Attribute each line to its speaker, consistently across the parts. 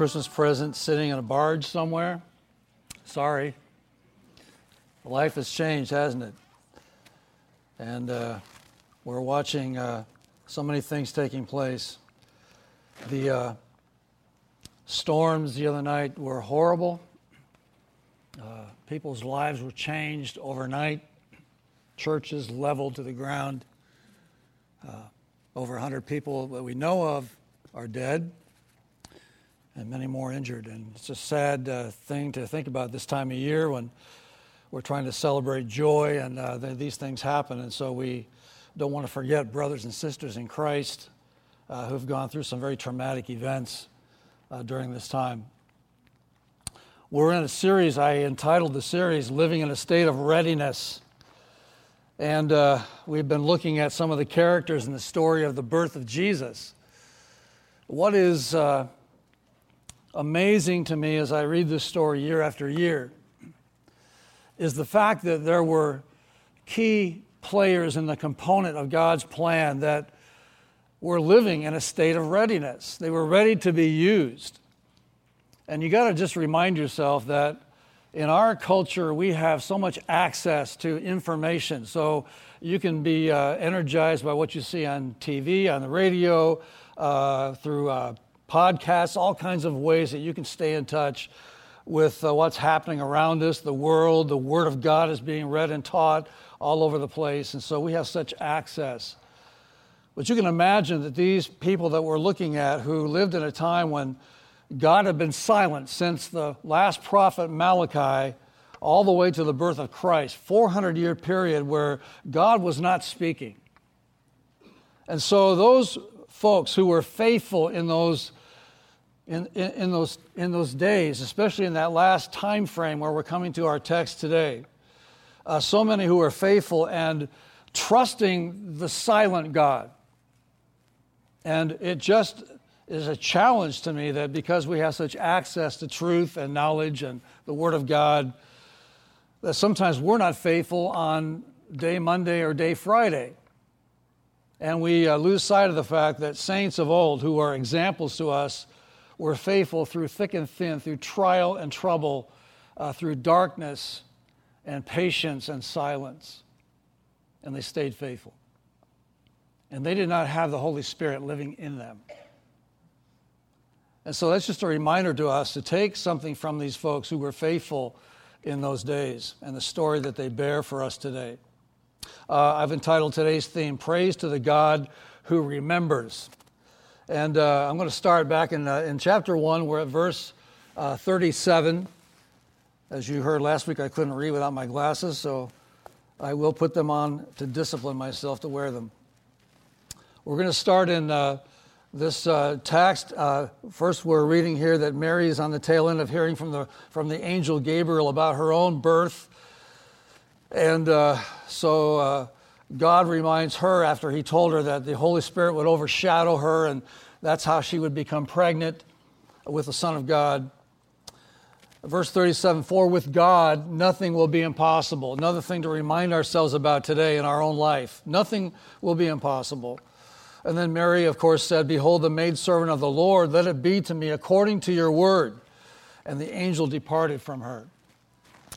Speaker 1: Christmas present sitting in a barge somewhere? Sorry. Life has changed, hasn't it? And uh, we're watching uh, so many things taking place. The uh, storms the other night were horrible. Uh, people's lives were changed overnight. Churches leveled to the ground. Uh, over 100 people that we know of are dead and many more injured. And it's a sad uh, thing to think about this time of year when we're trying to celebrate joy and uh, these things happen. And so we don't want to forget brothers and sisters in Christ uh, who've gone through some very traumatic events uh, during this time. We're in a series, I entitled the series Living in a State of Readiness. And uh, we've been looking at some of the characters in the story of the birth of Jesus. What is uh, amazing to me as I read this story year after year is the fact that there were key players in the component of God's plan that were living in a state of readiness. They were ready to be used. And you got to just remind yourself that in our culture, we have so much access to information. So you can be uh, energized by what you see on TV, on the radio, uh, through uh, podcasts, all kinds of ways that you can stay in touch with uh, what's happening around us, the world. The Word of God is being read and taught all over the place, and so we have such access. But you can imagine that these people that we're looking at who lived in a time when God had been silent since the last prophet Malachi all the way to the birth of Christ, 400 year period where God was not speaking. And so those folks who were faithful in those in, in, in, those, in those days, especially in that last time frame where we're coming to our text today. Uh, so many who are faithful and trusting the silent God. And it just is a challenge to me that because we have such access to truth and knowledge and the Word of God, that sometimes we're not faithful on day Monday or day Friday. And we uh, lose sight of the fact that saints of old, who are examples to us, were faithful through thick and thin, through trial and trouble, uh, through darkness and patience and silence. And they stayed faithful. And they did not have the Holy Spirit living in them. And so that's just a reminder to us to take something from these folks who were faithful in those days and the story that they bear for us today. Uh, I've entitled today's theme, Praise to the God Who Remembers. And uh, I'm going to start back in, uh, in chapter 1. We're at verse uh, 37. As you heard last week, I couldn't read without my glasses, so I will put them on to discipline myself to wear them. We're going to start in uh, this uh, text. Uh, first, we're reading here that Mary is on the tail end of hearing from the, from the angel Gabriel about her own birth. And so God reminds her after he told her that the Holy Spirit would overshadow her, and that's how she would become pregnant with the Son of God. Verse 37 For with God, nothing will be impossible. Another thing to remind ourselves about today in our own life nothing will be impossible. And then Mary, of course, said, Behold, the maidservant of the Lord, let it be to me according to your word. And the angel departed from her.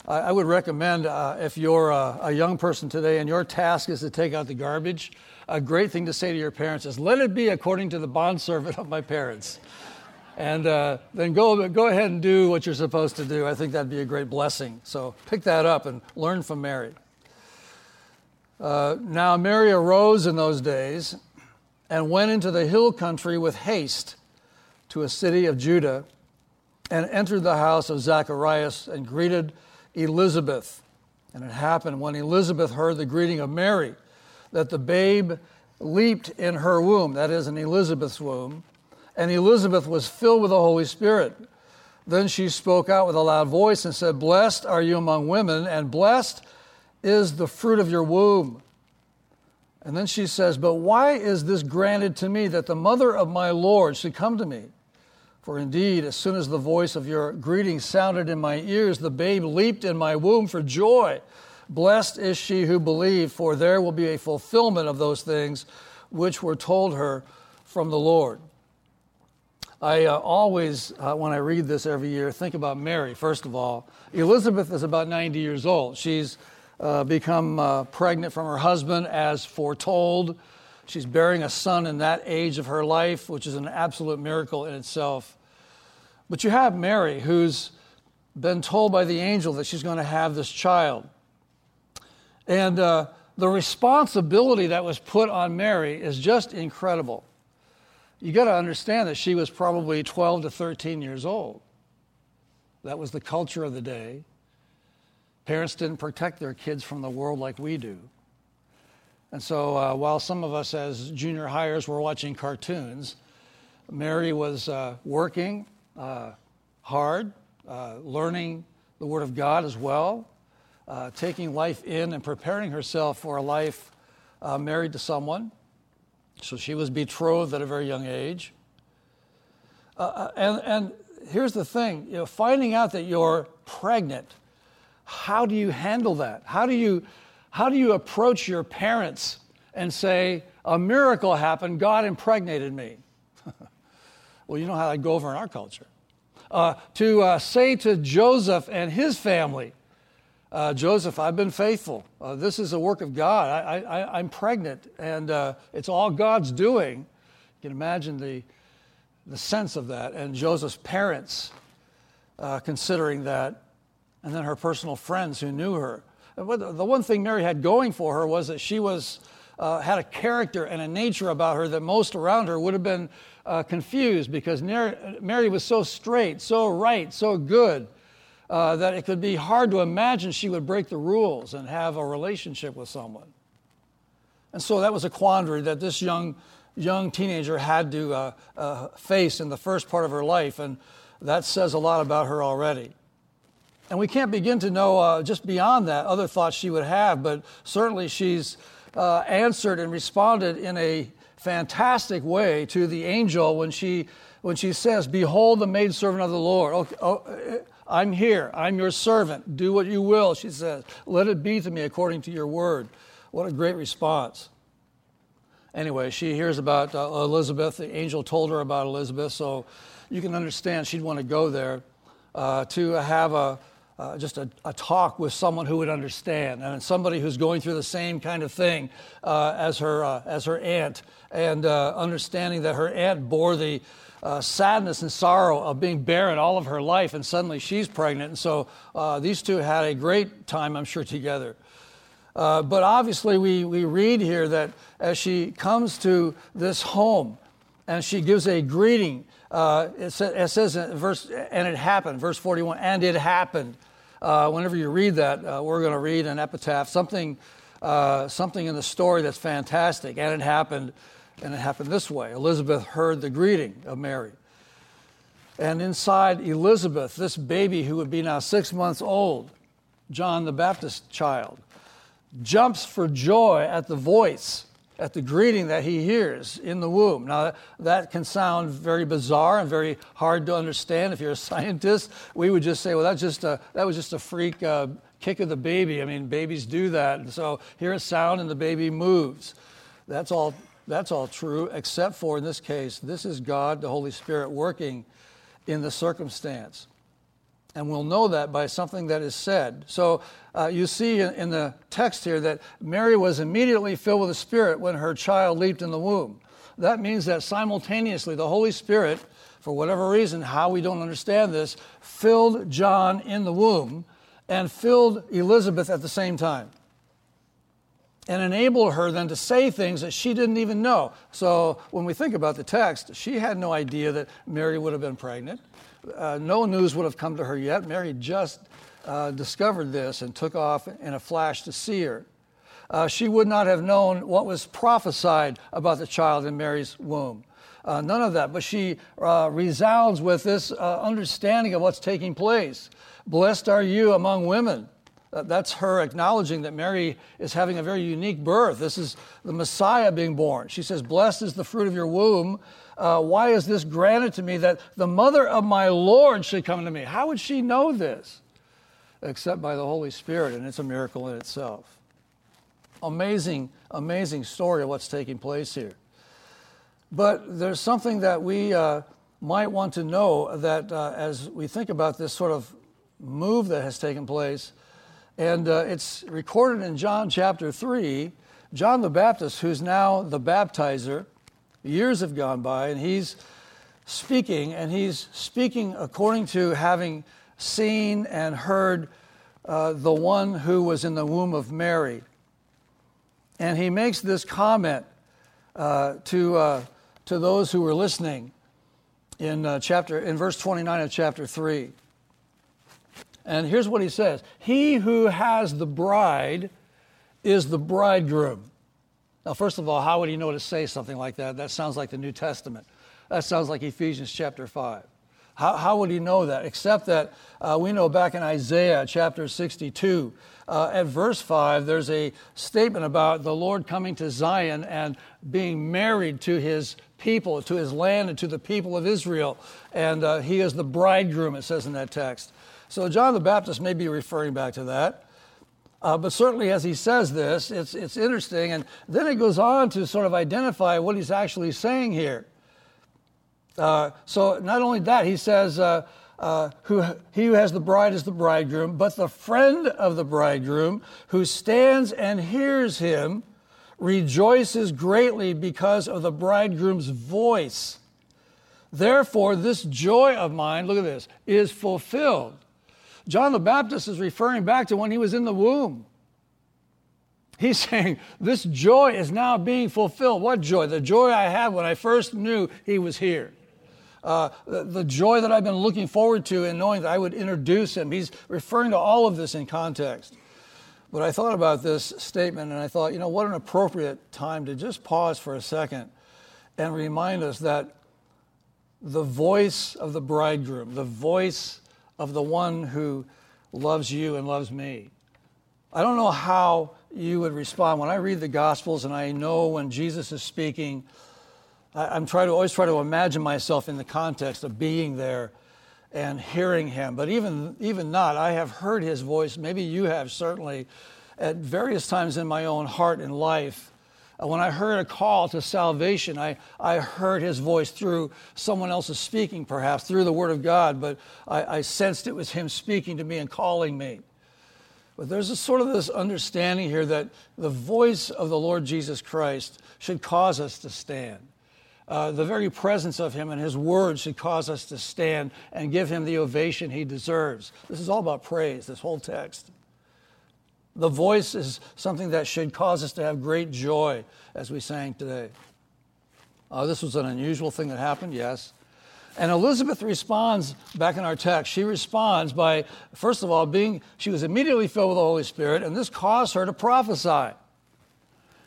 Speaker 1: I would recommend uh, if you're a, a, young person today and your task is to take out the garbage, a great thing to say to your parents is, let it be according to the bondservant of my parents. And uh, then go, go ahead and do what you're supposed to do. I think that'd be a great blessing. So pick that up and learn from Mary. Uh, now, Mary arose in those days and went into the hill country with haste to a city of Judah and entered the house of Zacharias and greeted Elizabeth. And it happened when Elizabeth heard the greeting of Mary that the babe leaped in her womb, that is, in Elizabeth's womb, and Elizabeth was filled with the Holy Spirit. Then she spoke out with a loud voice and said, Blessed are you among women, and blessed is the fruit of your womb. And then she says, But why is this granted to me that the mother of my Lord should come to me? For indeed, as soon as the voice of your greeting sounded in my ears, the babe leaped in my womb for joy. Blessed is she who believed, for there will be a fulfillment of those things which were told her from the Lord. I uh, always, uh, when I read this every year, think about Mary, first of all. Elizabeth is about 90 years old. She's uh, become uh, pregnant from her husband as foretold. She's bearing a son in that age of her life, which is an absolute miracle in itself. But you have Mary, who's been told by the angel that she's going to have this child. And uh, the responsibility that was put on Mary is just incredible you got to understand that she was probably 12 to 13 years old. That was the culture of the day. Parents didn't protect their kids from the world like we do. And so uh, while some of us as junior hires were watching cartoons, Mary was uh, working uh, hard, uh, learning the Word of God as well, uh, taking life in and preparing herself for a life uh, married to someone. So she was betrothed at a very young age. And, and here's the thing you know, finding out that you're pregnant, how do you handle that? How do you, how do you approach your parents and say, a miracle happened, God impregnated me? well, you know how that go over in our culture. Uh, to uh, say to Joseph and his family, uh, Joseph, I've been faithful. Uh, this is a work of God. I, am pregnant, and uh, it's all God's doing. You can imagine the, the sense of that. And Joseph's parents uh, considering that, and then her personal friends who knew her. The one thing Mary had going for her was that she was, uh, had a character and a nature about her that most around her would have been uh, confused because Mary was so straight, so right, so good uh, that it could be hard to imagine she would break the rules and have a relationship with someone. And so that was a quandary that this young, young teenager had to uh, uh, face in the first part of her life, and that says a lot about her already. And we can't begin to know uh, just beyond that other thoughts she would have, but certainly she's uh, answered and responded in a fantastic way to the angel when she when she says, "Behold, the maidservant of the Lord." Okay, oh, I'm here. I'm your servant. Do what you will, she says. Let it be to me according to your word. What a great response. Anyway, she hears about uh, Elizabeth. The angel told her about Elizabeth, so you can understand she'd want to go there uh, to have a, uh, just a, a, talk with someone who would understand, and somebody who's going through the same kind of thing uh, as her uh, as her aunt, and uh, understanding that her aunt bore the uh, sadness and sorrow of being barren all of her life, and suddenly she's pregnant. And so uh, these two had a great time, I'm sure, together. But obviously, we, we read here that as she comes to this home and she gives a greeting, uh, it, sa- it, says in verse, and it happened, verse 41, and it happened. Uh, whenever you read that, uh, we're going to read an epitaph, something, something in the story that's fantastic, and it happened. And it happened this way Elizabeth heard the greeting of Mary. And inside Elizabeth, this baby who would be now six months old, John the Baptist child, jumps for joy at the voice, at the greeting that he hears in the womb. Now, that can sound very bizarre and very hard to understand. If you're a scientist, we would just say, well, that's just a, that was just a freak uh, kick of the baby. I mean, babies do that. And so hear a sound and the baby moves. That's all that's all true, except for in this case, this is God, the Holy Spirit, working in the circumstance. And we'll know that by something that is said. So uh, you see in, in the text here that Mary was immediately filled with the Spirit when her child leaped in the womb. That means that simultaneously the Holy Spirit, for whatever reason, how we don't understand this, filled John in the womb and filled Elizabeth at the same time and enabled her then to say things that she didn't even know. So when we think about the text, she had no idea that Mary would have been pregnant. Uh, no news would have come to her yet. Mary just uh, discovered this and took off in a flash to see her. uh, she would not have known what was prophesied about the child in Mary's womb. Uh, none of that. But she uh, resounds with this uh, understanding of what's taking place. Blessed are you among women. Uh, that's her acknowledging that Mary is having a very unique birth. This is the Messiah being born. She says, Blessed is the fruit of your womb. Uh, why is this granted to me that the mother of my Lord should come to me? How would she know this? Except by the Holy Spirit, and it's a miracle in itself. Amazing, amazing story of what's taking place here. But there's something that we uh, might want to know that uh, as we think about this sort of move that has taken place, and uh, it's recorded in John chapter 3. John the Baptist, who's now the baptizer, years have gone by, and he's speaking, and he's speaking according to having seen and heard uh, the one who was in the womb of Mary. And he makes this comment uh, to, uh, to those who were listening in, uh, chapter, in verse 29 of chapter 3. And here's what he says He who has the bride is the bridegroom. Now, first of all, how would he know to say something like that? That sounds like the New Testament. That sounds like Ephesians chapter 5. How, how would he know that? Except that uh, we know back in Isaiah chapter 62, uh, at verse 5, there's a statement about the Lord coming to Zion and being married to his people, to his land, and to the people of Israel. And uh, he is the bridegroom, it says in that text. So John the Baptist may be referring back to that. Uh, but certainly, as he says this, it's, it's interesting. And then it goes on to sort of identify what he's actually saying here. Uh, so, not only that, he says, uh, uh, who, He who has the bride is the bridegroom, but the friend of the bridegroom who stands and hears him rejoices greatly because of the bridegroom's voice. Therefore, this joy of mine, look at this, is fulfilled. John the Baptist is referring back to when he was in the womb. He's saying, This joy is now being fulfilled. What joy? The joy I had when I first knew he was here. Uh, the, the, joy that I've been looking forward to in knowing that I would introduce him. He's referring to all of this in context. But I thought about this statement and I thought, you know, what an appropriate time to just pause for a second and remind us that the voice of the bridegroom, the voice of the one who loves you and loves me. I don't know how you would respond when I read the Gospels and I know when Jesus is speaking. I, am trying to always try to imagine myself in the context of being there and hearing him. But even even not, I have heard his voice. Maybe you have certainly at various times in my own heart and life. When I heard a call to salvation, I, I heard his voice through someone else's speaking, perhaps through the Word of God, but I, I sensed it was him speaking to me and calling me. But there's a sort of this understanding here that the voice of the Lord Jesus Christ should cause us to stand. Uh, the very presence of him and his word should cause us to stand and give him the ovation he deserves. This is all about praise, this whole text. The voice is something that should cause us to have great joy as we sang today. Uh, this was an unusual thing that happened, yes. And Elizabeth responds back in our text. She responds by, first of all, being, she was immediately filled with the Holy Spirit, and this caused her to prophesy.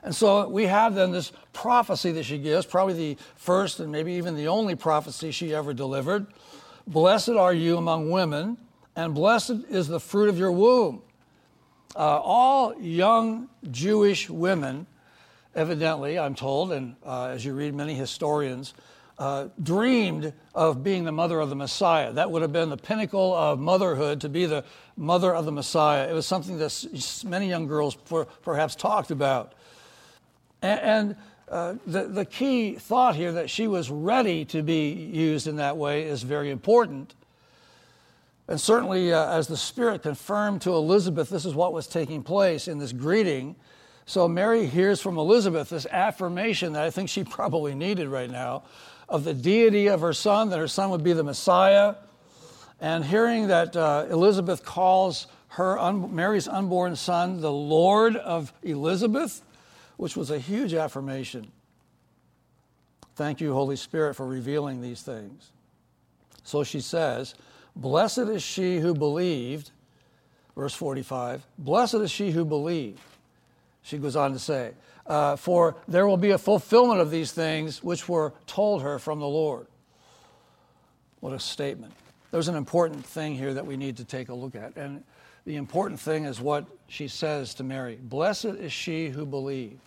Speaker 1: And so we have then this prophecy that she gives, probably the first and maybe even the only prophecy she ever delivered. Blessed are you among women, and blessed is the fruit of your womb. Uh, all young Jewish women, evidently, I'm told, and uh, as you read many historians, uh, dreamed of being the mother of the Messiah. That would have been the pinnacle of motherhood to be the mother of the Messiah. It was something that many young girls per, perhaps talked about. And, and uh, the, the key thought here that she was ready to be used in that way is very important. And certainly, uh, as the Spirit confirmed to Elizabeth, this is what was taking place in this greeting. So Mary hears from Elizabeth this affirmation that I think she probably needed right now of the deity of her son, that her son would be the Messiah. And hearing that uh, Elizabeth calls her un- Mary's unborn son the Lord of Elizabeth, which was a huge affirmation. Thank you, Holy Spirit, for revealing these things. So she says, Blessed is she who believed, verse 45, blessed is she who believed. she goes on to say, uh, For there will be a fulfillment of these things which were told her from the Lord. What a statement. There's an important thing here that we need to take a look at. And the important thing is what she says to Mary Blessed is she who believed.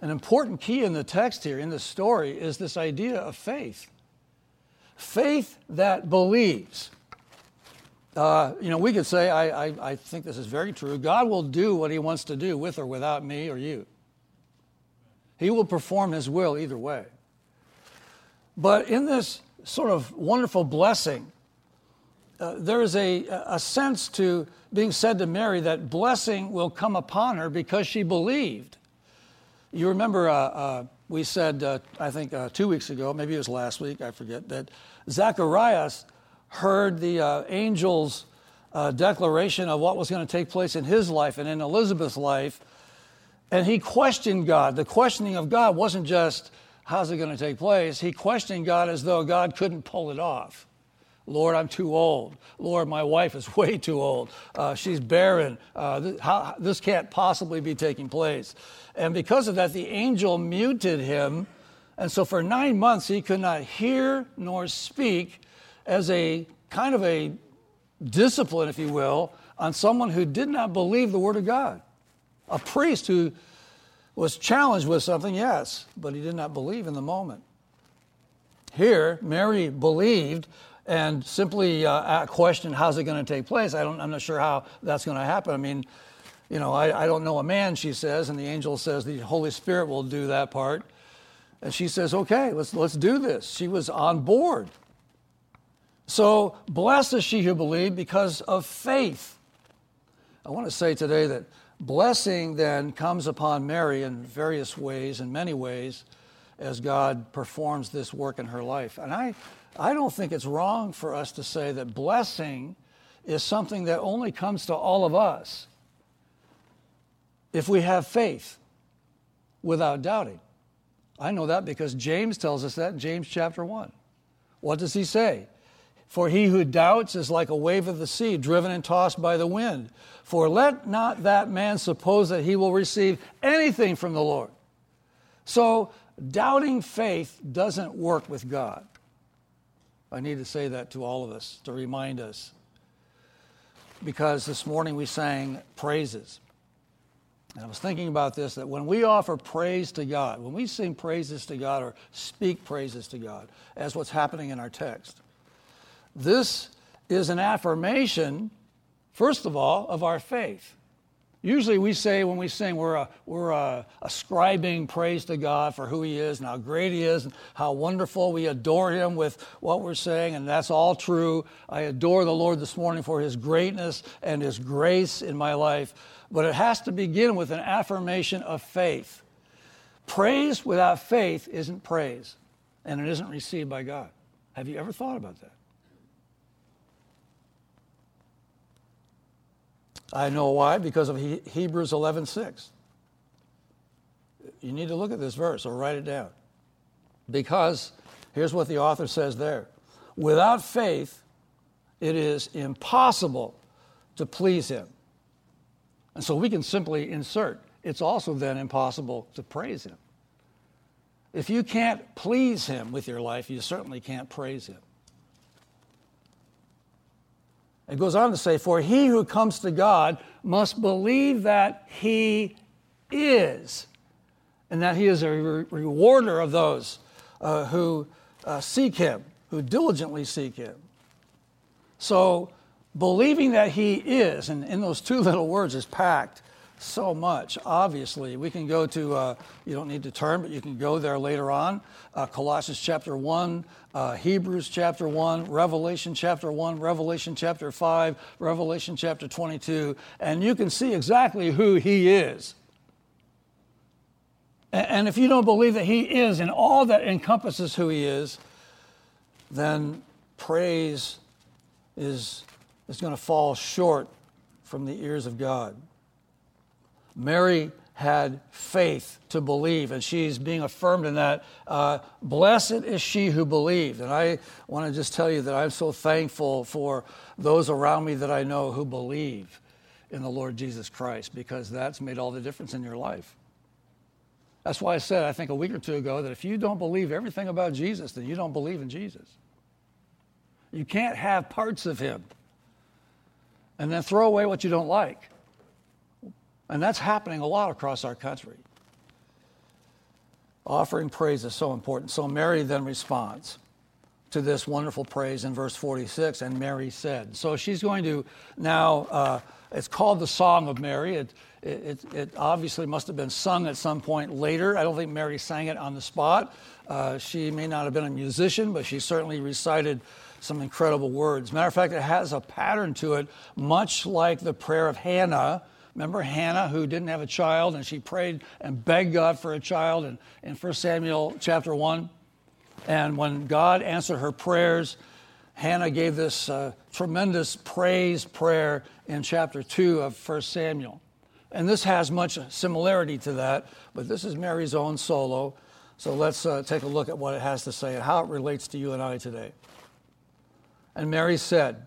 Speaker 1: An important key in the text here, in the story, is this idea of faith. Faith that believes. Uh, you know, we could say, I, I, I think this is very true. God will do what he wants to do with or without me or you. He will perform his will either way. But in this sort of wonderful blessing, uh, there is a, a sense to being said to Mary that blessing will come upon her because she believed. You remember, uh, uh, we said, uh, I think uh, two weeks ago, maybe it was last week, I forget, that Zacharias heard the uh, angel's uh, declaration of what was going to take place in his life and in Elizabeth's life, and he questioned God. The questioning of God wasn't just, how's it going to take place? He questioned God as though God couldn't pull it off. Lord, I'm too old. Lord, my wife is way too old. Uh, she's barren. Uh, th- how, this can't possibly be taking place. And because of that, the angel muted him. And so for nine months, he could not hear nor speak as a kind of a discipline, if you will, on someone who did not believe the Word of God. A priest who was challenged with something, yes, but he did not believe in the moment. Here, Mary believed and simply uh, questioned, how's it going to take place? I don't, I'm not sure how that's going to happen. I mean, you know, I, I don't know a man, she says, and the angel says the Holy Spirit will do that part. And she says, okay, let's, let's do this. She was on board. So, blessed is she who believed because of faith. I want to say today that blessing then comes upon Mary in various ways, in many ways, as God performs this work in her life. And I, I don't think it's wrong for us to say that blessing is something that only comes to all of us if we have faith without doubting. I know that because James tells us that in James chapter 1. What does he say? For he who doubts is like a wave of the sea, driven and tossed by the wind. For let not that man suppose that he will receive anything from the Lord. So, doubting faith doesn't work with God. I need to say that to all of us to remind us. Because this morning we sang praises. And I was thinking about this that when we offer praise to God, when we sing praises to God or speak praises to God, as what's happening in our text, this is an affirmation, first of all, of our faith. Usually we say when we sing, we're, uh, we're uh, ascribing praise to God for who He is and how great He is and how wonderful. We adore Him with what we're saying, and that's all true. I adore the Lord this morning for His greatness and His grace in my life. But it has to begin with an affirmation of faith. Praise without faith isn't praise, and it isn't received by God. Have you ever thought about that? I know why, because of he- Hebrews 11:6. You need to look at this verse or write it down. Because here's what the author says there. Without faith, it is impossible to please him. And so we can simply insert, it's also then impossible to praise him. If you can't please him with your life, you certainly can't praise him. It goes on to say, For he who comes to God must believe that he is, and that he is a re- rewarder of those uh, who uh, seek him, who diligently seek him. So, believing that he is, and in those two little words is packed so much. Obviously, we can go to, uh, you don't need to turn, but you can go there later on. Uh, Colossians chapter 1, uh, Hebrews chapter 1, Revelation chapter 1, Revelation chapter 5, Revelation chapter 22, and you can see exactly who he is. And, and if you don't believe that he is and all that encompasses who he is, then praise is, is going to fall short from the ears of God. Mary had faith to believe, and she's being affirmed in that. Uh, Blessed is she who believed. And I want to just tell you that I'm so thankful for those around me that I know who believe in the Lord Jesus Christ because that's made all the difference in your life. That's why I said, I think a week or two ago, that if you don't believe everything about Jesus, then you don't believe in Jesus. You can't have parts of him and then throw away what you don't like. And that's happening a lot across our country. Offering praise is so important. So Mary then responds to this wonderful praise in verse 46, and Mary said. So she's going to now, uh, it's called the Song of Mary. It, it, it, obviously must have been sung at some point later. I don't think Mary sang it on the spot. Uh, she may not have been a musician, but she certainly recited some incredible words. Matter of fact, it has a pattern to it, much like the prayer of Hannah Remember Hannah, who didn't have a child, and she prayed and begged God for a child in, in 1 Samuel chapter 1. And when God answered her prayers, Hannah gave this uh, tremendous praise prayer in chapter 2 of 1 Samuel. And this has much similarity to that, but this is Mary's own solo. So let's uh, take a look at what it has to say and how it relates to you and I today. And Mary said,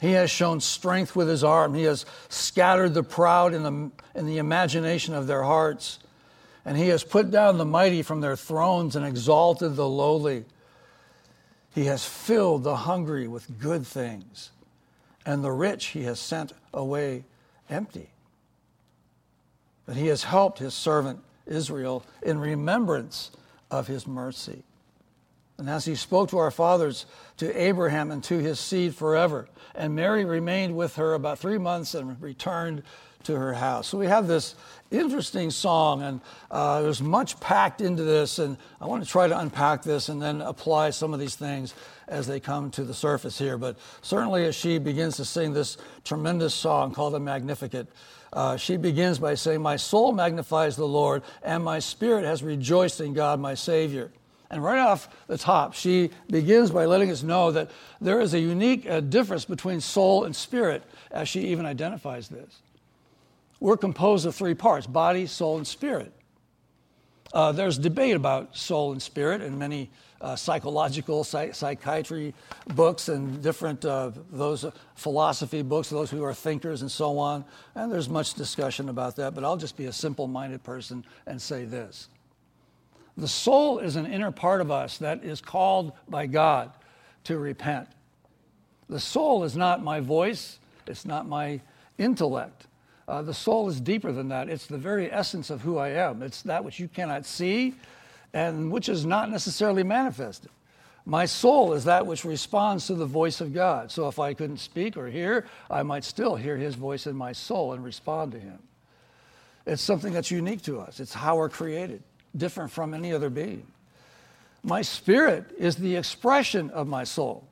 Speaker 1: He has shown strength with his arm. He has scattered the proud in the, in the imagination of their hearts. And he has put down the mighty from their thrones and exalted the lowly. He has filled the hungry with good things, and the rich he has sent away empty. But he has helped his servant Israel in remembrance of his mercy. And as he spoke to our fathers, to Abraham and to his seed forever. And Mary remained with her about three months and returned to her house. So we have this interesting song, and uh, there's much packed into this. And I want to try to unpack this and then apply some of these things as they come to the surface here. But certainly, as she begins to sing this tremendous song called the Magnificat, uh, she begins by saying, My soul magnifies the Lord, and my spirit has rejoiced in God, my Savior. And right off the top, she begins by letting us know that there is a unique uh, difference between soul and spirit, as she even identifies this. We're composed of three parts body, soul, and spirit. Uh, there's debate about soul and spirit in many uh, psychological psych- psychiatry books and different uh, those philosophy books those who are thinkers and so on and there's much discussion about that but i'll just be a simple-minded person and say this the soul is an inner part of us that is called by God to repent. The soul is not my voice, it's not my intellect. Uh, the soul is deeper than that. It's the very essence of who I am. It's that which you cannot see and which is not necessarily manifested. My soul is that which responds to the voice of God. So if I couldn't speak or hear, I might still hear his voice in my soul and respond to him. It's something that's unique to us, it's how we're created different from any other being. My spirit is the expression of my soul.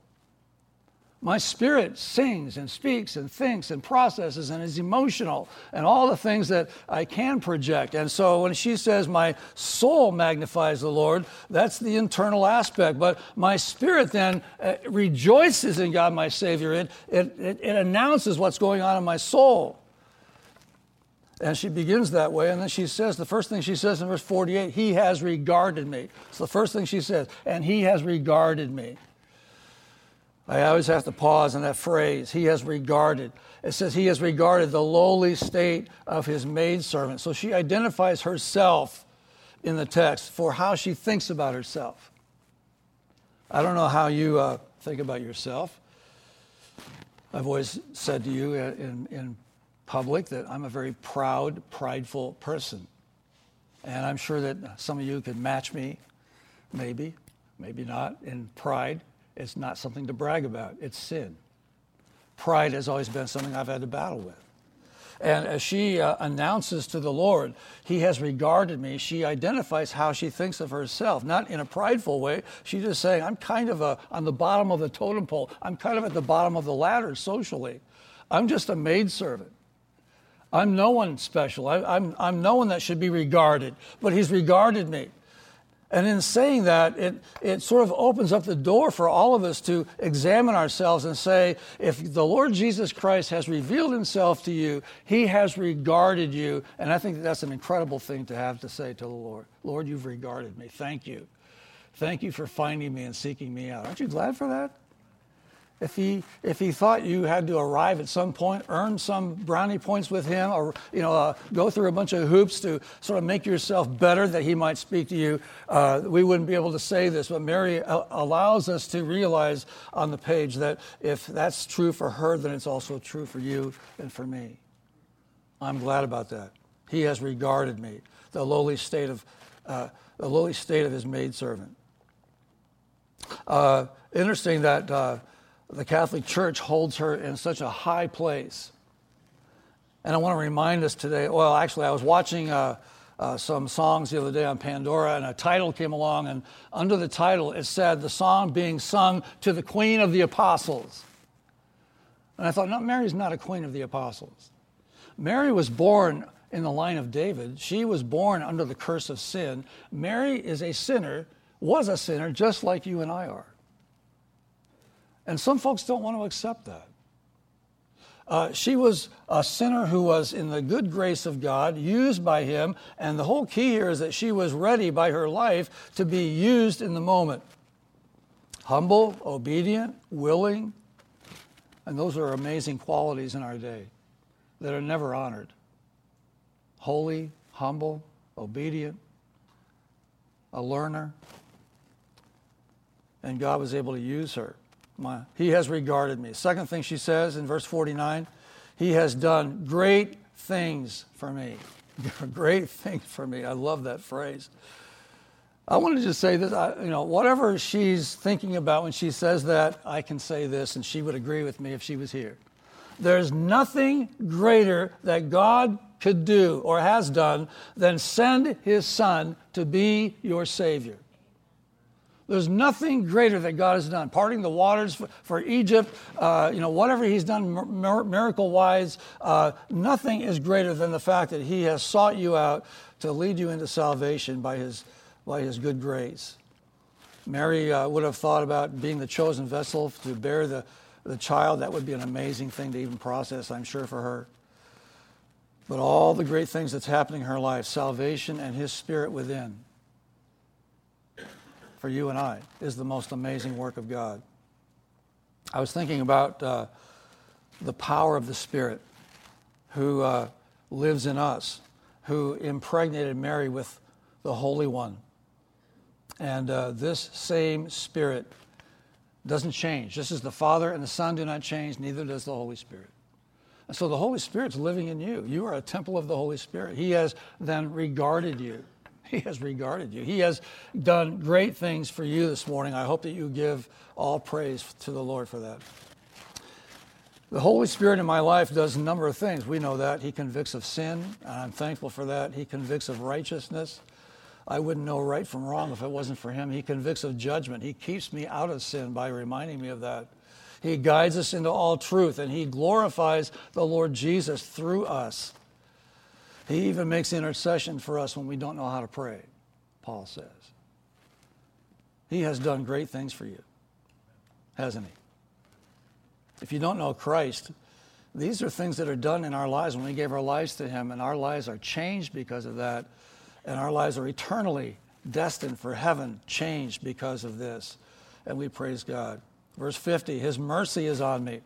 Speaker 1: My spirit sings and speaks and thinks and processes and is emotional and all the things that I can project. And so when she says, My soul magnifies the Lord, that's the internal aspect. But my spirit then uh, rejoices in God, my Savior. It, it, it, it announces what's going on in my soul. And she begins that way, and then she says, the first thing she says in verse 48, He has regarded me. It's the first thing she says, and He has regarded me. I always have to pause on that phrase, He has regarded. It says, He has regarded the lowly state of His maidservant. So she identifies herself in the text for how she thinks about herself. I don't know how you uh, think about yourself. I've always said to you in, in public that I'm a very proud, prideful person. And I'm sure that some of you could match me, maybe, maybe not, in pride. It's not something to brag about, it's sin. Pride has always been something I've had to battle with. And as she uh, announces to the Lord, He has regarded me, she identifies how she thinks of herself, not in a prideful way. She's just saying, I'm kind of a, on the bottom of the totem pole. I'm kind of at the bottom of the ladder socially. I'm just a maidservant. I'm no one special. I, I'm, I'm no one that should be regarded, but he's regarded me. And in saying that, it, it sort of opens up the door for all of us to examine ourselves and say, if the Lord Jesus Christ has revealed himself to you, he has regarded you. And I think that that's an incredible thing to have to say to the Lord Lord, you've regarded me. Thank you. Thank you for finding me and seeking me out. Aren't you glad for that? If he, if he thought you had to arrive at some point, earn some brownie points with him, or you know, uh, go through a bunch of hoops to sort of make yourself better that he might speak to you, uh, we wouldn't be able to say this. But Mary uh, allows us to realize on the page that if that's true for her, then it's also true for you and for me. I'm glad about that. He has regarded me, the lowly state of, uh, the lowly state of his maidservant. Uh, interesting that uh, the Catholic Church holds her in such a high place. And I want to remind us today well, actually, I was watching uh, uh, some songs the other day on Pandora, and a title came along, and under the title it said, The song being sung to the Queen of the Apostles. And I thought, no, Mary's not a Queen of the Apostles. Mary was born in the line of David, she was born under the curse of sin. Mary is a sinner, was a sinner, just like you and I are. And some folks don't want to accept that. Uh, she was a sinner who was in the good grace of God, used by Him, and the whole key here is that she was ready by her life to be used in the moment. Humble, obedient, willing, and those are amazing qualities in our day that are never honored. Holy, humble, obedient, a learner, and God was able to use her. My, he has regarded me. Second thing she says in verse 49 He has done great things for me. great things for me. I love that phrase. I want to just say this, I, you know, whatever she's thinking about when she says that, I can say this, and she would agree with me if she was here. There's nothing greater that God could do or has done than send his son to be your Savior. There's nothing greater that God has done. Parting the waters for, for Egypt, uh, you know, whatever He's done miracle wise, uh, nothing is greater than the fact that He has sought you out to lead you into salvation by His, by his good grace. Mary uh, would have thought about being the chosen vessel to bear the, the child. That would be an amazing thing to even process, I'm sure, for her. But all the great things that's happening in her life, salvation and His Spirit within, for you and I is the most amazing work of God. I was thinking about uh, the power of the Spirit who uh, lives in us, who impregnated Mary with the Holy One. And uh, this same Spirit doesn't change. Just as the Father and the Son do not change, neither does the Holy Spirit. And so the Holy Spirit's living in you. You are a temple of the Holy Spirit. He has then regarded you. He has regarded you. He has done great things for you this morning. I hope that you give all praise to the Lord for that. The Holy Spirit in my life does a number of things. We know that. He convicts of sin, and I'm thankful for that. He convicts of righteousness. I wouldn't know right from wrong if it wasn't for Him. He convicts of judgment. He keeps me out of sin by reminding me of that. He guides us into all truth, and He glorifies the Lord Jesus through us. He even makes intercession for us when we don't know how to pray, Paul says. He has done great things for you, hasn't he? If you don't know Christ, these are things that are done in our lives when we gave our lives to Him, and our lives are changed because of that, and our lives are eternally destined for heaven, changed because of this. And we praise God. Verse 50 His mercy is on me.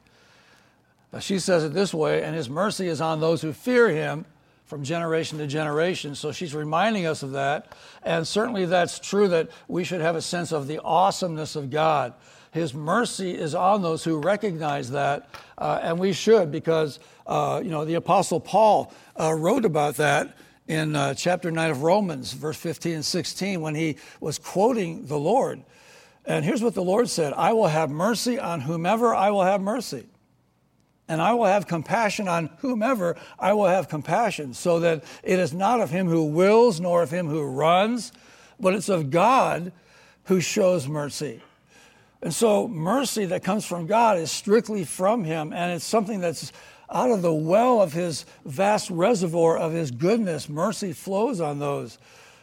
Speaker 1: She says it this way, and His mercy is on those who fear Him from generation to generation. So she's reminding us of that. And certainly that's true that we should have a sense of the awesomeness of God. His mercy is on those who recognize that, uh, and we should because, uh, you know, the Apostle Paul uh, wrote about that in uh, chapter 9 of Romans, verse 15 and 16, when he was quoting the Lord. And here's what the Lord said I will have mercy on whomever I will have mercy and I will have compassion on whomever I will have compassion, so that it is not of him who wills nor of him who runs, but it's of God who shows mercy. And so, mercy that comes from God is strictly from him, and it's something that's out of the well of his vast reservoir of his goodness, mercy flows on those.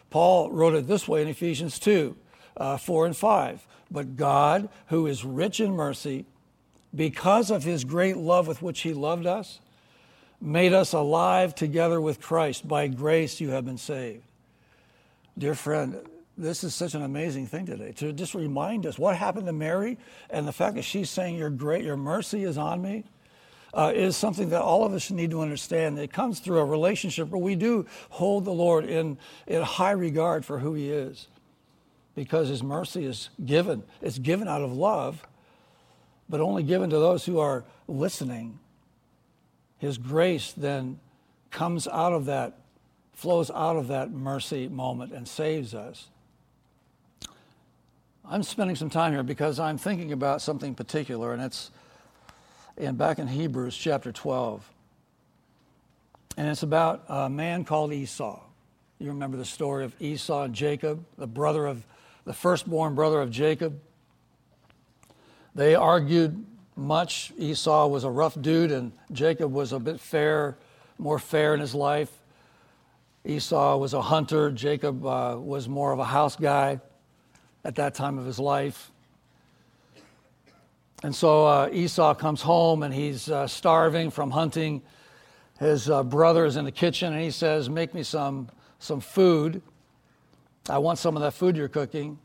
Speaker 1: Paul wrote it this way in Ephesians 2 uh, 4 and 5. But God, who is rich in mercy, because of his great love with which he loved us, made us alive together with Christ. By grace you have been saved. Dear friend, this is such an amazing thing today to just remind us what happened to Mary and the fact that she's saying, Your great, your mercy is on me. Uh, is something that all of us need to understand. It comes through a relationship where we do hold the Lord in, in high regard for who He is because His mercy is given. It's given out of love, but only given to those who are listening. His grace then comes out of that, flows out of that mercy moment and saves us. I'm spending some time here because I'm thinking about something particular, and it's in, back in Hebrews chapter 12. And it's about a man called Esau. You remember the story of Esau and Jacob, the brother of the firstborn brother of Jacob. They argued much. Esau was a rough dude, and Jacob was a bit fair, more fair in his life. Esau was a hunter. Jacob uh, was more of a house guy at that time of his life. And so uh, Esau comes home and he's uh, starving from hunting. His uh, brother is in the kitchen and he says, Make me some, some food. I want some of that food you're cooking.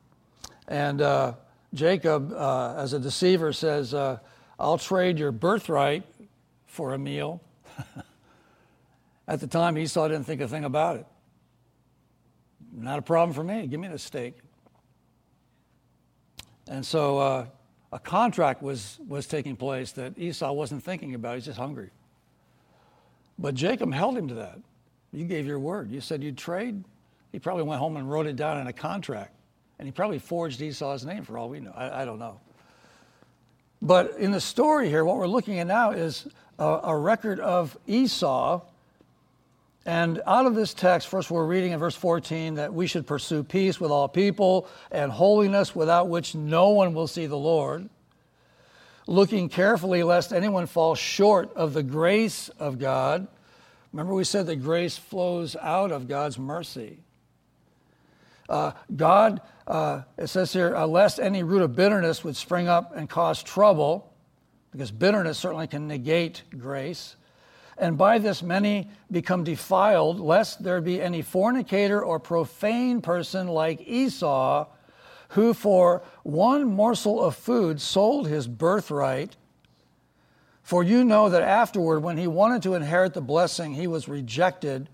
Speaker 1: And uh, Jacob, uh, as a deceiver, says, uh, I'll trade your birthright for a meal. At the time, Esau didn't think a thing about it. Not a problem for me. Give me the steak. And so uh, a contract was, was taking place that Esau wasn't thinking about. He's just hungry. But Jacob held him to that. You gave your word. You said you'd trade. He probably went home and wrote it down in a contract. And he probably forged Esau's name for all we know. I, I don't know. But in the story here, what we're looking at now is a, a record of Esau and out of this text, first we're reading in verse 14 that we should pursue peace with all people and holiness without which no one will see the Lord, looking carefully lest anyone fall short of the grace of God. Remember, we said that grace flows out of God's mercy. Uh, God, uh, it says here, uh, lest any root of bitterness would spring up and cause trouble, because bitterness certainly can negate grace and by this many become defiled, lest there be any fornicator or profane person like Esau, who for one morsel of food sold his birthright. For you know that afterward, when he wanted to inherit the blessing, he was rejected,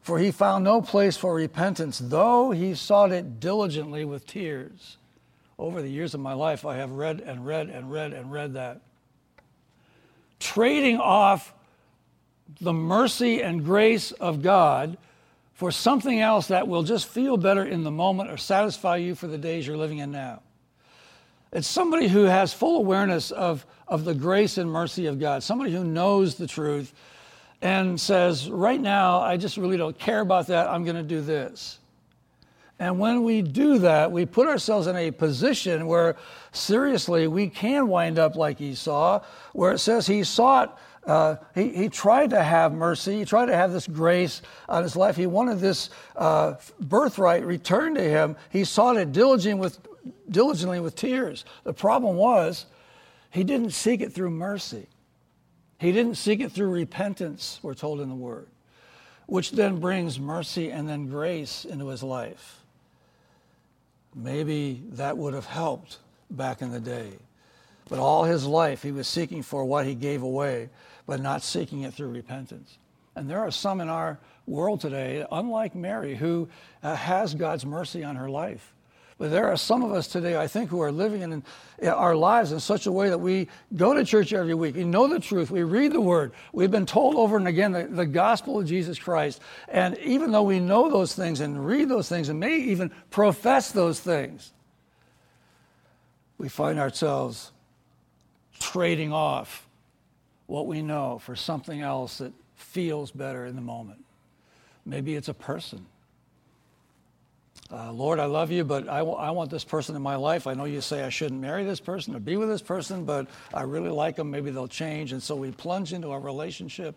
Speaker 1: for he found no place for repentance, though he sought it diligently with tears. Over the years of my life, I have read and read and read and read that. Trading off the mercy and grace of God for something else that will just feel better in the moment or satisfy you for the days you're living in now. It's somebody who has full awareness of, of the grace and mercy of God, somebody who knows the truth and says, Right now, I just really don't care about that. I'm going to do this. And when we do that, we put ourselves in a position where, seriously, we can wind up like Esau, where it says he sought uh, he, he tried to have mercy. He tried to have this grace on his life. He wanted this uh, birthright returned to him. He sought it diligently with, diligently with tears. The problem was, he didn't seek it through mercy. He didn't seek it through repentance, we're told in the Word, which then brings mercy and then grace into his life. Maybe that would have helped back in the day. But all his life, he was seeking for what he gave away but not seeking it through repentance. And there are some in our world today, unlike Mary, who uh, has God's mercy on her life. But there are some of us today, I think, who are living in, in our lives in such a way that we go to church every week. We know the truth. We read the word. We've been told over and again the, the gospel of Jesus Christ. And even though we know those things and read those things and may even profess those things, we find ourselves trading off what we know for something else that feels better in the moment. Maybe it's a person. Uh, Lord, I love you, but I, w- I want this person in my life. I know you say I shouldn't marry this person or be with this person, but I really like them. Maybe they'll change. And so we plunge into a relationship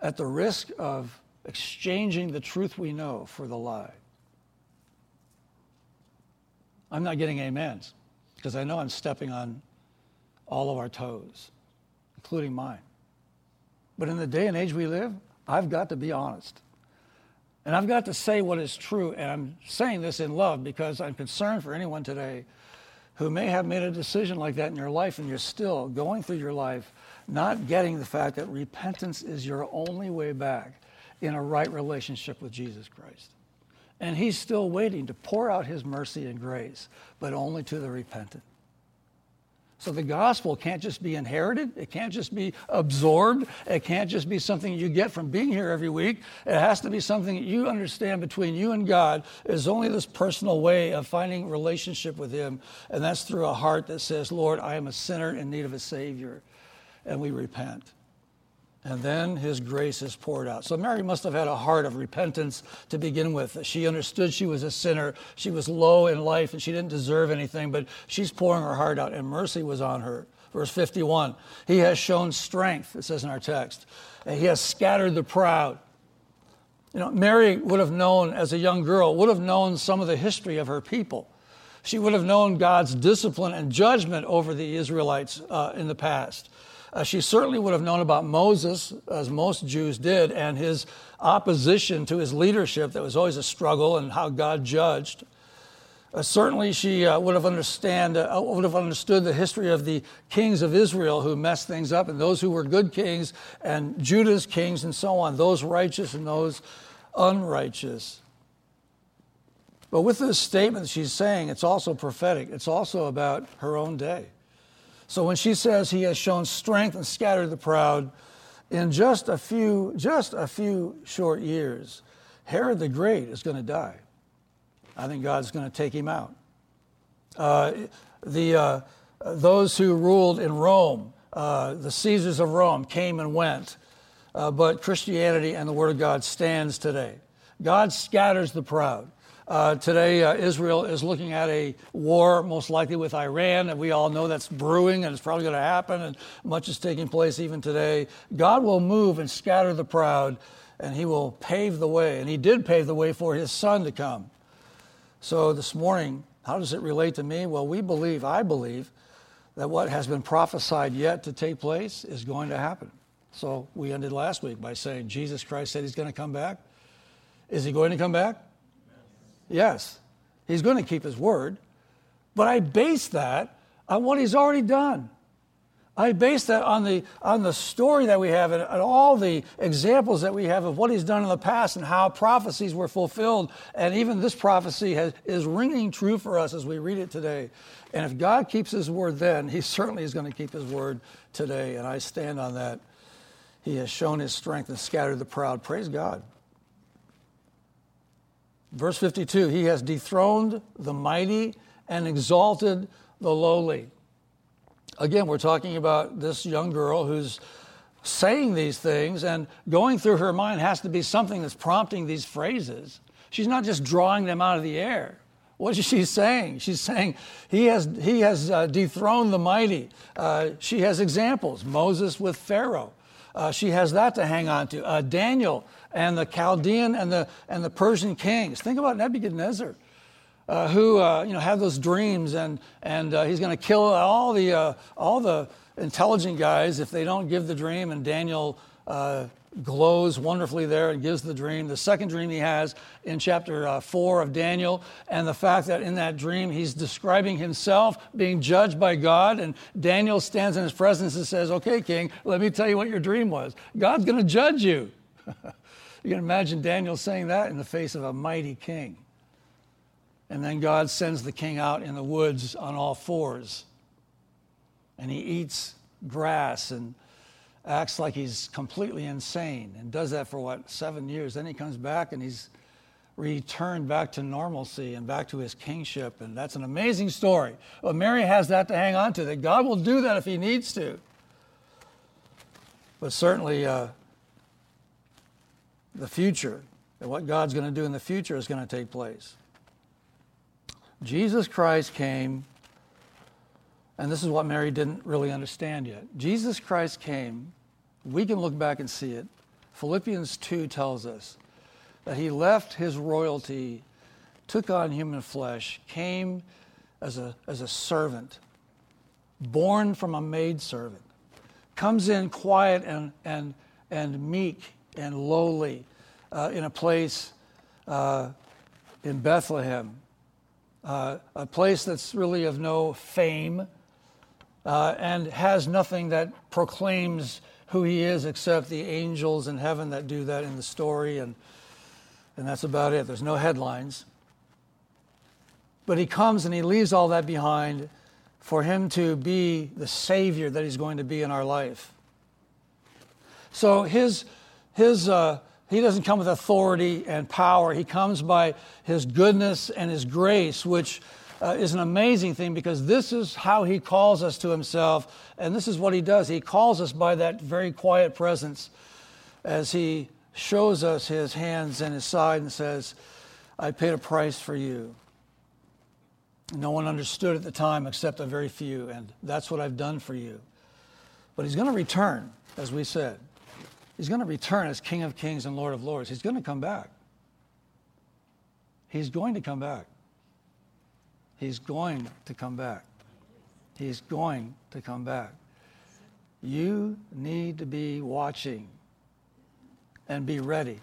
Speaker 1: at the risk of exchanging the truth we know for the lie. I'm not getting amens because I know I'm stepping on all of our toes, including mine. But in the day and age we live, I've got to be honest. And I've got to say what is true. And I'm saying this in love because I'm concerned for anyone today who may have made a decision like that in your life and you're still going through your life not getting the fact that repentance is your only way back in a right relationship with Jesus Christ. And he's still waiting to pour out his mercy and grace, but only to the repentant. So the gospel can't just be inherited. It can't just be absorbed. It can't just be something you get from being here every week. It has to be something you understand between you and God is only this personal way of finding relationship with Him. And that's through a heart that says, Lord, I am a sinner in need of a Savior. And we repent and then his grace is poured out. So Mary must have had a heart of repentance to begin with. She understood she was a sinner. She was low in life and she didn't deserve anything, but she's pouring her heart out, and mercy was on her. Verse 51 He has shown strength, it says in our text, he has scattered the proud. You know, Mary would have known, as a young girl, would have known some of the history of her people. She would have known God's discipline and judgment over the Israelites uh, in the past. Uh, she certainly would have known about Moses, as most Jews did, and his opposition to his leadership that was always a struggle and how God judged. Uh, certainly, she uh, would, have understand, uh, would have understood the history of the kings of Israel who messed things up, and those who were good kings, and Judah's kings, and so on, those righteous and those unrighteous. But with this statement she's saying, it's also prophetic. It's also about her own day. So when she says he has shown strength and scattered the proud, in just a few, just a few short years, Herod the Great is going to die. I think God's going to take him out. Uh, the, uh, those who ruled in Rome, uh, the Caesars of Rome, came and went, uh, but Christianity and the Word of God stands today. God scatters the proud. Uh, today, uh, Israel is looking at a war, most likely with Iran, and we all know that's brewing and it's probably going to happen, and much is taking place even today. God will move and scatter the proud, and He will pave the way. And He did pave the way for His Son to come. So this morning, how does it relate to me? Well, we believe, I believe, that what has been prophesied yet to take place is going to happen. So we ended last week by saying Jesus Christ said He's going to come back. Is He going to come back? Yes, he's going to keep his word. But I base that on what he's already done. I base that on the, on the story that we have and, and, all the examples that we have of what he's done in the past and how prophecies were fulfilled. And even this prophecy has, is ringing true for us as we read it today. And if God keeps his word then, he certainly is going to keep his word today. And I stand on that. He has shown his strength and scattered the proud. Praise God. Verse 52 He has dethroned the mighty and exalted the lowly. Again, we're talking about this young girl who's saying these things, and going through her mind has to be something that's prompting these phrases. She's not just drawing them out of the air. What is she saying? She's saying he has, he has uh, dethroned the mighty. Uh, she has examples Moses with Pharaoh. Uh, she has that to hang on to. Uh, Daniel and the Chaldean and the, and the Persian kings. Think about Nebuchadnezzar. Uh, who uh, you know have those dreams and and uh, he's going to kill all the uh, all the intelligent guys if they don't give the dream and Daniel uh, glows wonderfully there and gives the dream the second dream he has in chapter uh, 4 of Daniel and the fact that in that dream he's describing himself being judged by God and Daniel stands in his presence and says okay king let me tell you what your dream was God's going to judge you You can imagine Daniel saying that in the face of a mighty king. And then God sends the king out in the woods on all fours. And he eats grass and acts like he's completely insane and does that for what, seven years. Then he comes back and he's returned back to normalcy and back to his kingship. And that's an amazing story. But Mary has that to hang on to, that God will do that if he needs to. But certainly, uh, the future and what God's going to do in the future is going to take place. Jesus Christ came, and this is what Mary didn't really understand yet. Jesus Christ came, we can look back and see it. Philippians 2 tells us that he left his royalty, took on human flesh, came as a, as a servant, born from a maidservant, comes in quiet and, and, and meek and lowly uh, in a place uh, in Bethlehem uh, a place that's really of no fame uh, and has nothing that proclaims who he is except the angels in heaven that do that in the story, and, and that's about it. There's no headlines. But he comes and he leaves all that behind for him to be the Savior that he's going to be in our life. So his, his, uh, he doesn't come with authority and power. He comes by His goodness and His grace, which uh, is an amazing thing because this is how He calls us to Himself, and this is what He does. He calls us by that very quiet presence as He shows us His hands and His side and says, I paid a price for you. No one understood at the time except a very few, and that's what I've done for you. But He's going to return, as we said. He's going to return as King of Kings and Lord of Lords. He's going to come back. He's going to come back. He's going to come back. He's going to come back. You need to be watching and be ready.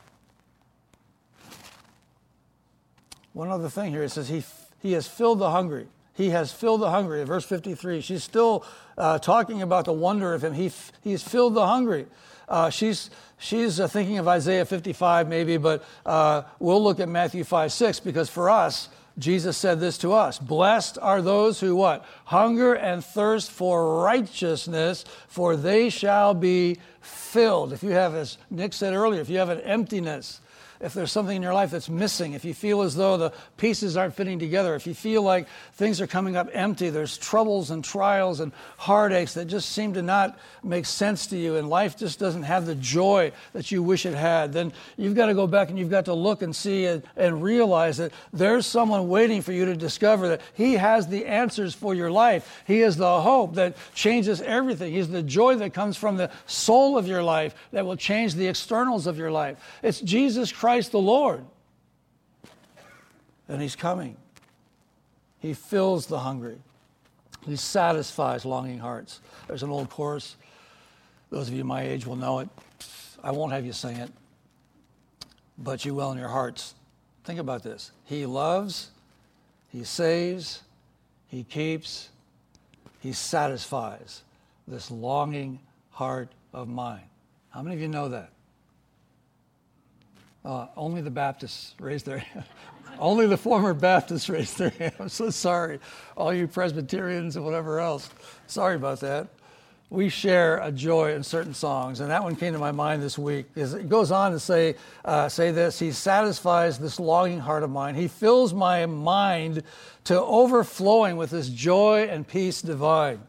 Speaker 1: One other thing here it says, He, he has filled the hungry. He has filled the hungry. Verse 53, she's still uh, talking about the wonder of Him. He, he's filled the hungry. Uh, she's she's uh, thinking of Isaiah 55 maybe, but uh, we'll look at Matthew 5 6 because for us, Jesus said this to us Blessed are those who what? Hunger and thirst for righteousness, for they shall be filled. If you have, as Nick said earlier, if you have an emptiness, if there's something in your life that's missing, if you feel as though the pieces aren't fitting together, if you feel like things are coming up empty, there's troubles and trials and heartaches that just seem to not make sense to you, and life just doesn't have the joy that you wish it had, then you've got to go back and you've got to look and see and, and realize that there's someone waiting for you to discover that He has the answers for your life. He is the hope that changes everything. He's the joy that comes from the soul of your life that will change the externals of your life. It's Jesus Christ Christ the Lord. And He's coming. He fills the hungry, He satisfies longing hearts. There's an old chorus. Those of you my age will know it. I won't have you sing it, but you will in your hearts. Think about this. He loves, He saves, He keeps, He satisfies this longing heart of mine. How many of you know that? Uh, only the Baptists raised their hand. only the former Baptists raised their hand. I'm so sorry. All you Presbyterians and whatever else. Sorry about that. We share a joy in certain songs, and that one came to my mind this week. It goes on to say, uh, say this He satisfies this longing heart of mine. He fills my mind to overflowing with this joy and peace divine.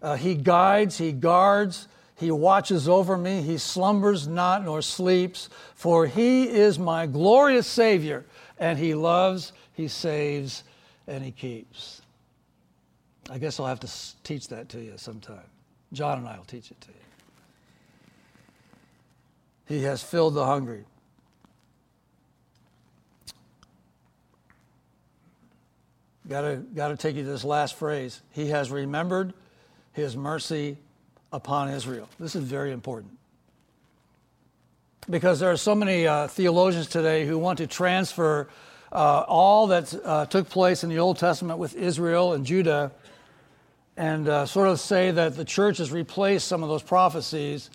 Speaker 1: Uh, he guides, He guards, he watches over me. He slumbers not nor sleeps, for he is my glorious Savior, and he loves, he saves, and he keeps. I guess I'll have to teach that to you sometime. John and I will teach it to you. He has filled the hungry. Got to, got to take you to this last phrase. He has remembered his mercy upon Israel. This is very important. Because there are so many uh, theologians today who want to transfer uh, all that uh, took place in the Old Testament with Israel and Judah and uh, sort of say that the church has replaced some of those prophecies.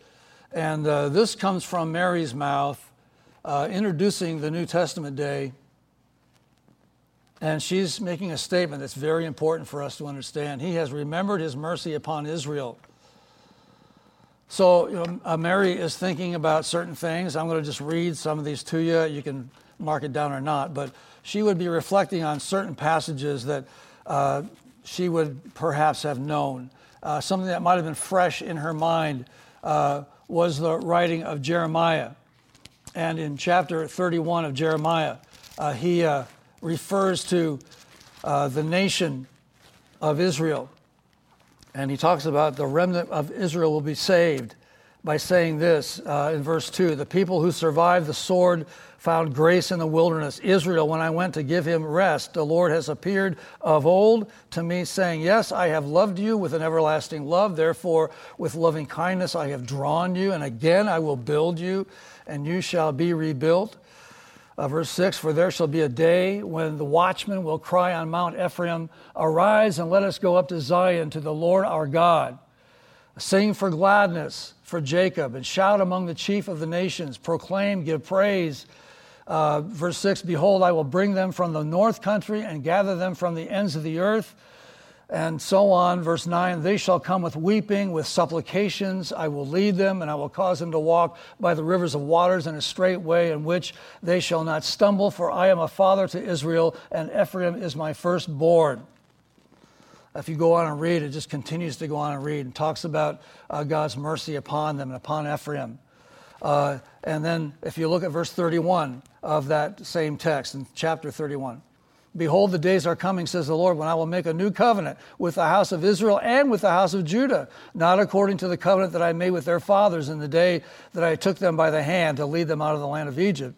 Speaker 1: And uh, this comes from Mary's mouth, uh, introducing the New Testament day. And she's making a statement that's very important for us to understand. He has remembered his mercy upon Israel. So you know, uh, Mary is thinking about certain things. I'm going to just read some of these to you. You can mark it down or not. But she would be reflecting on certain passages that uh, she would perhaps have known. Uh, something that might have been fresh in her mind uh, was the writing of Jeremiah. And in chapter 31 of Jeremiah, uh, he uh, refers to the nation of Israel. And he talks about the remnant of Israel will be saved by saying this uh, in verse 2 The people who survived the sword found grace in the wilderness. Israel, when I went to give him rest, the Lord has appeared of old to me, saying, Yes, I have loved you with an everlasting love. Therefore, with loving kindness I have drawn you, and again I will build you, and you shall be rebuilt. Uh, verse 6 For there shall be a day when the watchman will cry on Mount Ephraim, Arise and let us go up to Zion to the Lord our God. Sing for gladness for Jacob and shout among the chief of the nations. Proclaim, give praise uh, verse 6 Behold, I will bring them from the north country and gather them from the ends of the earth. And so on. Verse 9 They shall come with weeping, with supplications. I will lead them, and I will cause them to walk by the rivers of waters in a straight way in which they shall not stumble. For I am a father to Israel, and Ephraim is my firstborn. If you go on and read, it just continues to go on and read and talks about uh, God's mercy upon them and upon Ephraim. Uh, and then if you look at verse 31 of that same text in chapter 31, Behold, the days are coming, says the Lord, when I will make a new covenant with the house of Israel and with the house of Judah, not according to the covenant that I made with their fathers in the day that I took them by the hand to lead them out of the land of Egypt.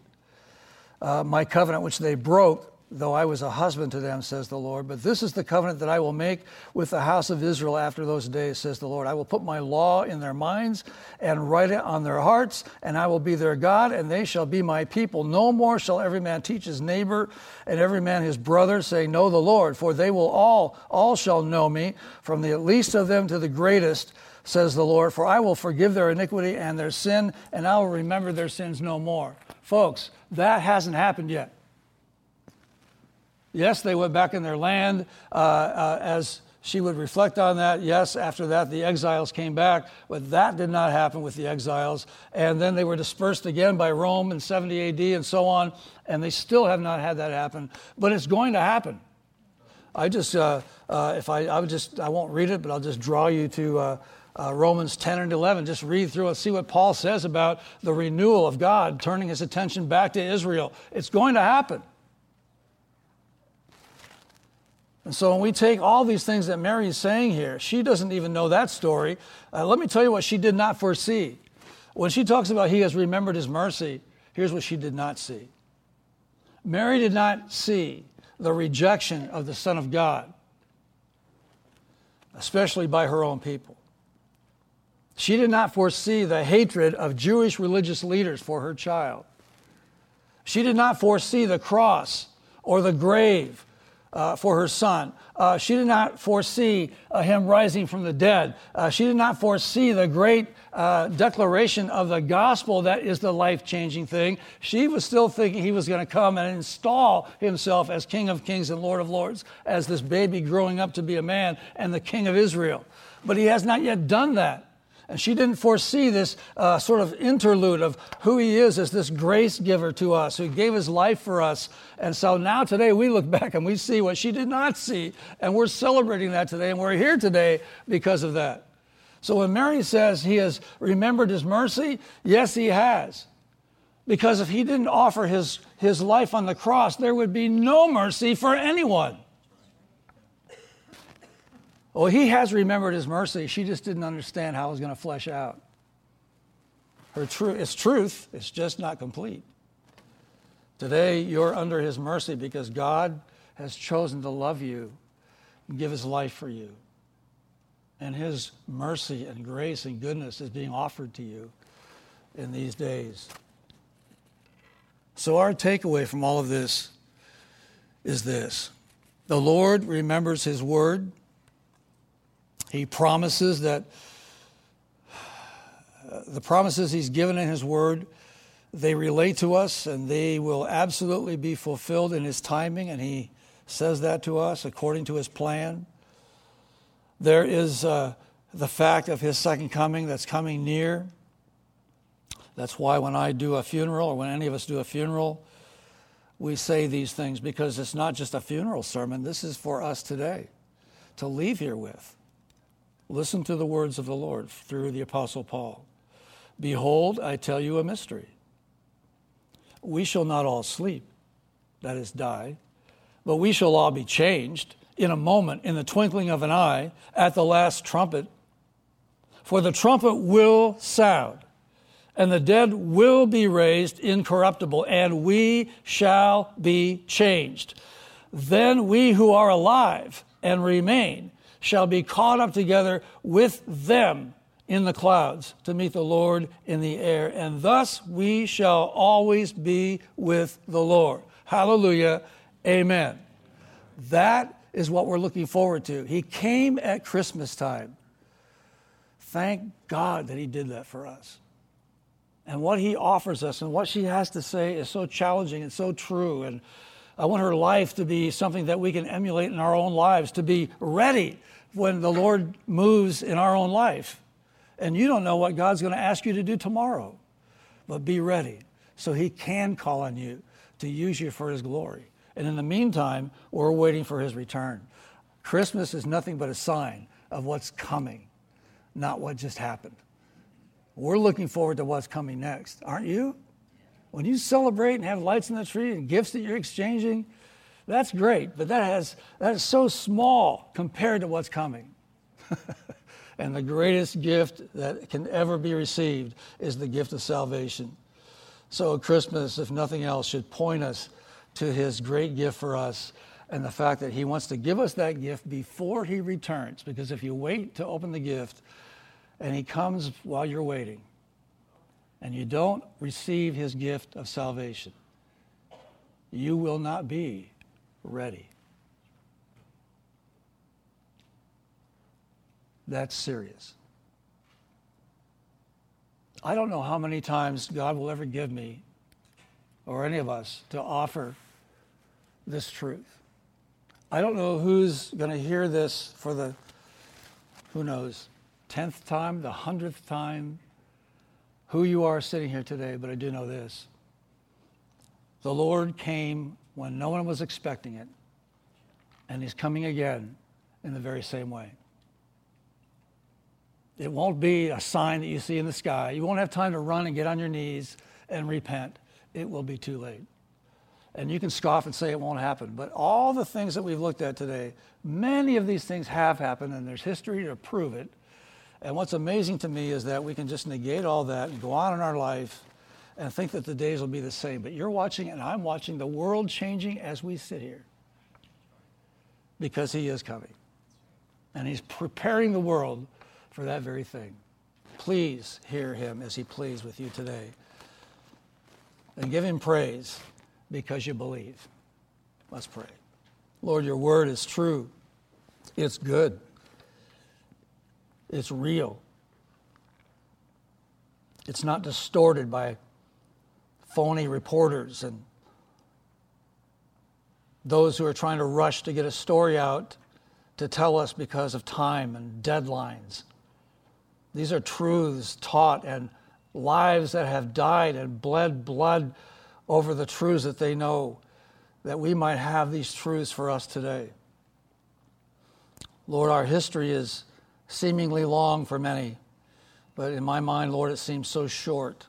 Speaker 1: Uh, my covenant which they broke, though I was a husband to them, says the Lord. But this is the covenant that I will make with the house of Israel after those days, says the Lord. I will put my law in their minds and write it on their hearts, and I will be their God, and they shall be my people. No more shall every man teach his neighbor and every man his brother, saying, Know the Lord, for they will all, all shall know me, from the least of them to the greatest, says the Lord. For I will forgive their iniquity and their sin, and I will remember their sins no more. Folks, that hasn't happened yet. Yes, they went back in their land uh, uh, as she would reflect on that. Yes, after that, the exiles came back, but that did not happen with the exiles. And then they were dispersed again by Rome in 70 AD and so on, and they still have not had that happen. But it's going to happen. I just, uh, uh, if I, I would just, I won't read it, but I'll just draw you to uh, uh Romans 10 and 11. Just read through it, see what Paul says about the renewal of God, turning his attention back to Israel. It's going to happen. And so when we take all these things that Mary is saying here, she doesn't even know that story. Uh, let me tell you what she did not foresee. When she talks about he has remembered his mercy, here's what she did not see. Mary did not see the rejection of the Son of God, especially by her own people. She did not foresee the hatred of Jewish religious leaders for her child. She did not foresee the cross or the grave uh, for her son. Uh, she did not foresee uh, him rising from the dead. Uh, she did not foresee the great uh, declaration of the gospel that is the life changing thing. She was still thinking he was going to come and install himself as King of Kings and Lord of Lords, as this baby growing up to be a man and the King of Israel. But he has not yet done that. And she didn't foresee this uh, sort of interlude of who he is as this grace giver to us, who gave his life for us. And so now today we look back and we see what she did not see. And we're celebrating that today. And we're here today because of that. So when Mary says he has remembered his mercy, yes, he has. Because if he didn't offer his, his life on the cross, there would be no mercy for anyone. Well, he has remembered his mercy. She just didn't understand how it was going to flesh out. Her truth, it's truth, it's just not complete. Today, you're under his mercy because God has chosen to love you and give his life for you. And his mercy and grace and goodness is being offered to you in these days. So, our takeaway from all of this is this the Lord remembers his word he promises that uh, the promises he's given in his word they relate to us and they will absolutely be fulfilled in his timing and he says that to us according to his plan. There is uh, the fact of his second coming that's coming near. That's why when i do a funeral or when any of us do a funeral we say these things because it's not just a funeral sermon. This is for us today to leave here with Listen to the words of the Lord through the Apostle Paul. Behold, I tell you a mystery. we shall not all sleep, that is, die, but we shall all be changed in a moment, in the twinkling of an eye, at the last trumpet. For the trumpet will sound, and the dead will be raised incorruptible, and we shall be changed. Then we who are alive and remain shall be caught up together with them in the clouds to meet the Lord in the air, and thus we shall always be with the Lord. Hallelujah. Amen. That is what we're looking forward to. He came at Christmas time. Thank God that He did that for us. And what He offers us and what she has to say is so challenging and so true. And I want her life to be something that we can emulate in our own lives, to be ready when the Lord moves in our own life. And you don't know what God's going to ask you to do tomorrow. But be ready so He can call on you to use you for His glory. And in the meantime, we're waiting for His return. Christmas is nothing but a sign of what's coming, not what just happened. We're looking forward to what's coming next, aren't you? When you celebrate and have lights in the tree and gifts that you're exchanging, that's great, but that, has, that is so small compared to what's coming. And the greatest gift that can ever be received is the gift of salvation. So, Christmas, if nothing else, should point us to his great gift for us and the fact that he wants to give us that gift before he returns. Because if you wait to open the gift and he comes while you're waiting and you don't receive his gift of salvation, you will not be ready. That's serious. I don't know how many times God will ever give me, or any of us, to offer this truth. I don't know who's going to hear this for the, who knows, 10th time, the 100th time, who you are sitting here today, but I do know this. The Lord came when no one was expecting it, and He's coming again in the very same way. It won't be a sign that you see in the sky. You won't have time to run and get on your knees and repent. It will be too late. And you can scoff and say it won't happen. But all the things that we've looked at today, many of these things have happened, and there's history to prove it. And what's amazing to me is that we can just negate all that and go on in our life and think that the days will be the same. But you're watching, and I'm watching the world changing as we sit here because He is coming. And He's preparing the world for that very thing. Please hear him as he pleads with you today. And give him praise because you believe. Let's pray. Lord, your word is true, it's good, it's real, it's not distorted by phony reporters and those who are trying to rush to get a story out to tell us because of time and deadlines. These are truths taught and lives that have died and bled blood over the truths that they know, that we might have these truths for us today. Lord, our history is seemingly long for many, but in my mind, Lord, it seems so short.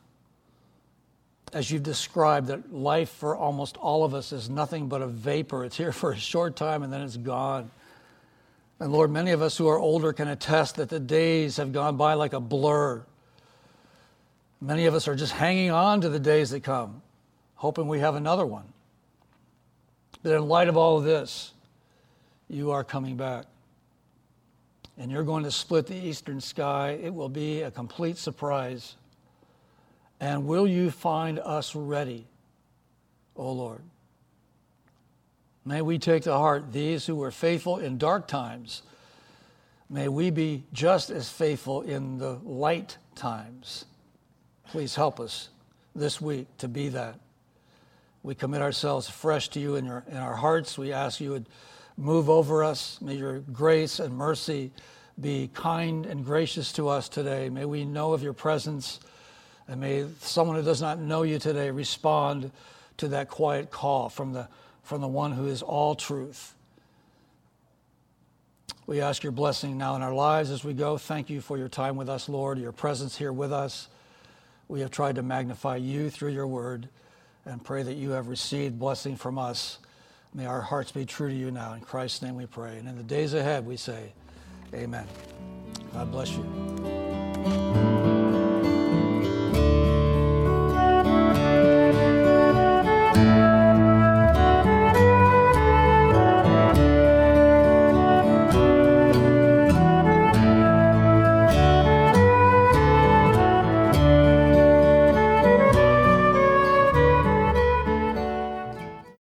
Speaker 1: As you've described, that life for almost all of us is nothing but a vapor. It's here for a short time and then it's gone. And Lord, many of us who are older can attest that the days have gone by like a blur. Many of us are just hanging on to the days that come, hoping we have another one. But in light of all of this, you are coming back. And you're going to split the eastern sky. It will be a complete surprise. And will you find us ready, O Lord? May we take to heart these who were faithful in dark times. May we be just as faithful in the light times. Please help us this week to be that. We commit ourselves fresh to you in, your, in our hearts. We ask you would move over us. May your grace and mercy be kind and gracious to us today. May we know of your presence. And may someone who does not know you today respond to that quiet call from the from the one who is all truth. We ask your blessing now in our lives as we go. Thank you for your time with us, Lord, your presence here with us. We have tried to magnify you through your word. and pray that you have received blessing from us. May our hearts be true to you now. In Christ's name we pray. And in the days ahead, we say, Amen. God bless you.